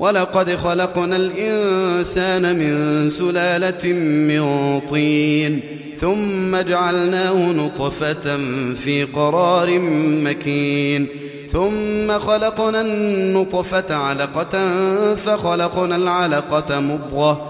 ولقد خلقنا الإنسان من سلالة من طين ثم جعلناه نطفة في قرار مكين ثم خلقنا النطفة علقة فخلقنا العلقة مضغة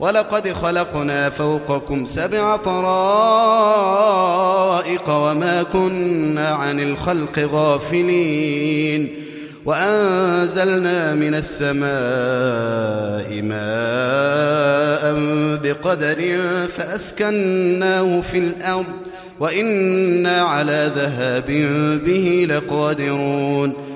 ولقد خلقنا فوقكم سبع طرائق وما كنا عن الخلق غافلين وأنزلنا من السماء ماء بقدر فأسكناه في الأرض وإنا على ذهاب به لقادرون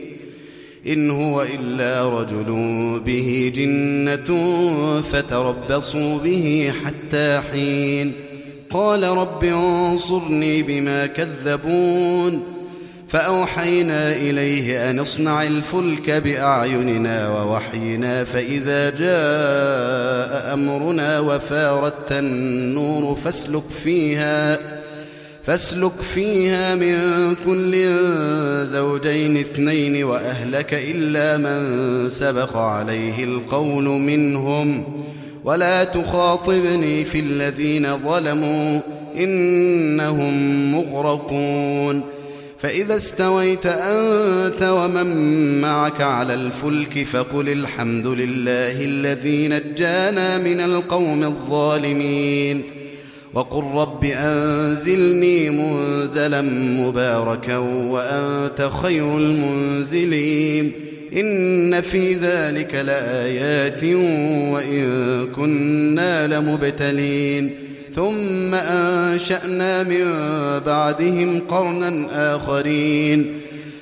إن هو إلا رجل به جنة فتربصوا به حتى حين. قال رب انصرني بما كذبون. فأوحينا إليه أن اصنع الفلك بأعيننا ووحينا فإذا جاء أمرنا وفاردت النور فاسلك فيها فاسلك فيها. من كل زوجين اثنين وأهلك إلا من سبق عليه القول منهم. ولا تخاطبني في الذين ظلموا إنهم مغرقون. فإذا استويت أنت ومن معك على الفلك فقل الحمد لله الذي نجانا من القوم الظالمين. وقل رب أنزلني منزلا مباركا وأنت خير المنزلين إن في ذلك لآيات وإن كنا لمبتلين ثم أنشأنا من بعدهم قرنا آخرين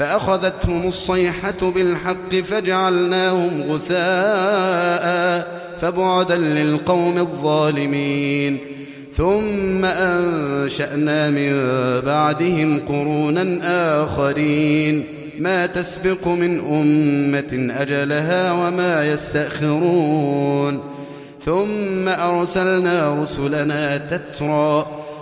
فأخذتهم الصيحة بالحق فجعلناهم غثاء فبعدا للقوم الظالمين. ثم أنشأنا من بعدهم قرونا آخرين. ما تسبق من أمة أجلها وما يستأخرون. ثم أرسلنا رسلنا تترى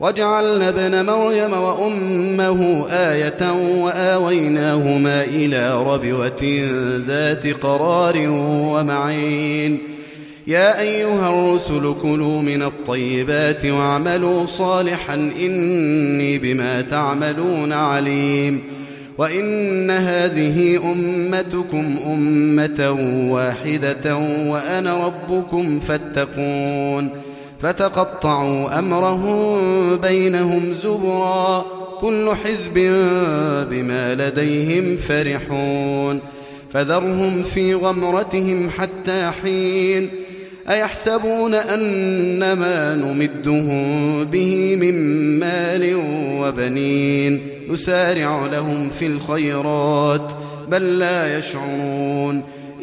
وجعلنا ابن مريم وأمه آية وآويناهما إلى ربوة ذات قرار ومعين. يا أيها الرسل كلوا من الطيبات واعملوا صالحا إني بما تعملون عليم. وإن هذه أمتكم أمة واحدة وأنا ربكم فاتقون. فتقطعوا أمرهم بينهم زبرا. كل حزب بما لديهم فرحون. فذرهم في غمرتهم حتى حين. أيحسبون أن ما نمدهم به من مال وبنين. نسارع لهم في الخيرات بل لا يشعرون.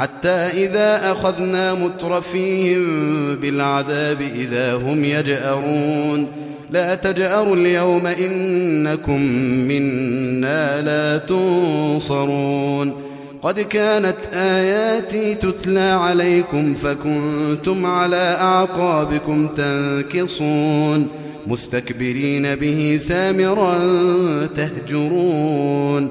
حتى إذا أخذنا مترفيهم بالعذاب إذا هم يجأرون. لا تجأروا اليوم إنكم منا لا تنصرون. قد كانت آياتي تتلى عليكم فكنتم على أعقابكم تنكصون. مستكبرين به سامرا تهجرون.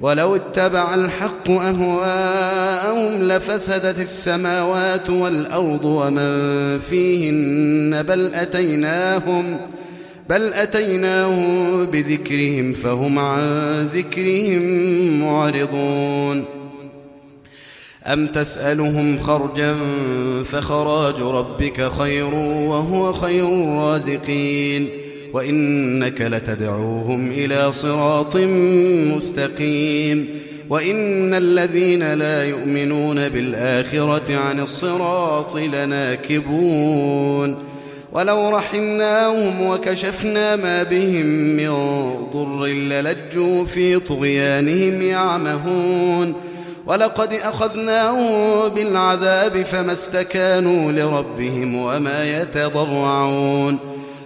ولو اتبع الحق أهواءهم لفسدت السماوات والأرض ومن فيهن بل أتيناهم بل أتيناهم بذكرهم فهم عن ذكرهم معرضون أم تسألهم خرجا فخراج ربك خير وهو خير الرازقين وإنك لتدعوهم إلى صراط مستقيم وإن الذين لا يؤمنون بالآخرة عن الصراط لناكبون ولو رحمناهم وكشفنا ما بهم من ضر للجوا في طغيانهم يعمهون ولقد أخذناهم بالعذاب فما استكانوا لربهم وما يتضرعون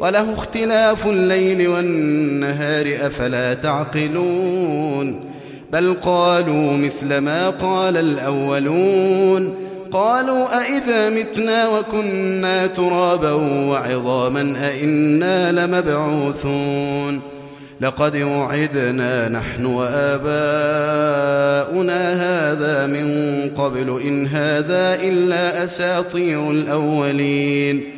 وله اختلاف الليل والنهار أفلا تعقلون؟ بل قالوا مثل ما قال الأولون. قالوا أئذا متنا وكنا ترابا وعظاما أئنا لمبعوثون؟ لقد وعدنا نحن وآباؤنا هذا من قبل إن هذا إلا أساطير الأولين.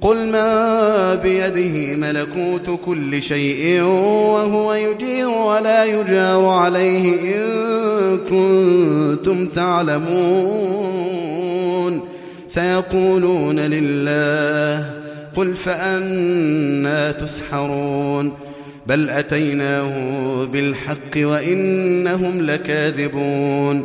قل ما بيده ملكوت كل شيء وهو يجير ولا يجار عليه إن كنتم تعلمون. سيقولون لله قل فأنا تسحرون. بل أتيناه بالحق وإنهم لكاذبون.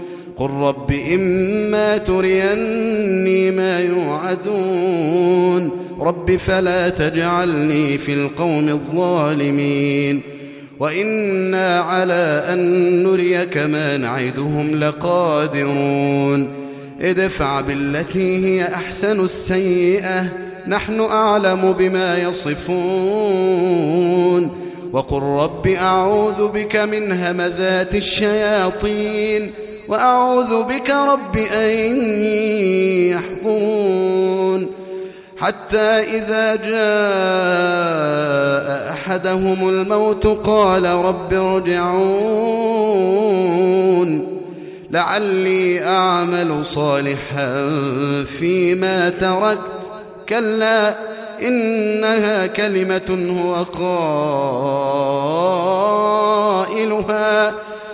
قل رب إما تريني ما يوعدون رب فلا تجعلني في القوم الظالمين وإنا على أن نريك ما نعدهم لقادرون ادفع بالتي هي أحسن السيئة نحن أعلم بما يصفون وقل رب أعوذ بك من همزات الشياطين وأعوذ بك رب أن يحضرون. حتى إذا جاء أحدهم الموت قال رب ارجعون. لعلي أعمل صالحا فيما تركت. كلا إنها كلمة هو قائلها.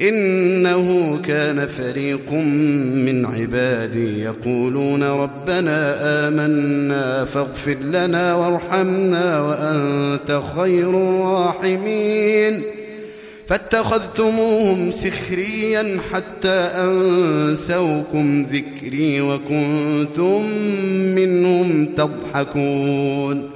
إنه كان فريق من عبادي يقولون ربنا آمنا فاغفر لنا وارحمنا وأنت خير الراحمين. فاتخذتموهم سخريا حتى أنسوكم ذكري وكنتم منهم تضحكون.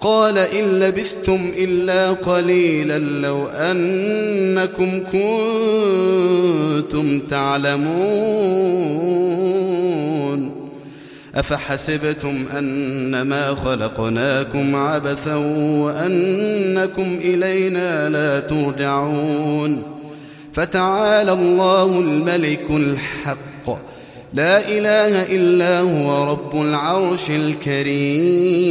قال إن لبثتم إلا قليلا لو أنكم كنتم تعلمون أفحسبتم أنما خلقناكم عبثا وأنكم إلينا لا ترجعون فتعالى الله الملك الحق لا إله إلا هو رب العرش الكريم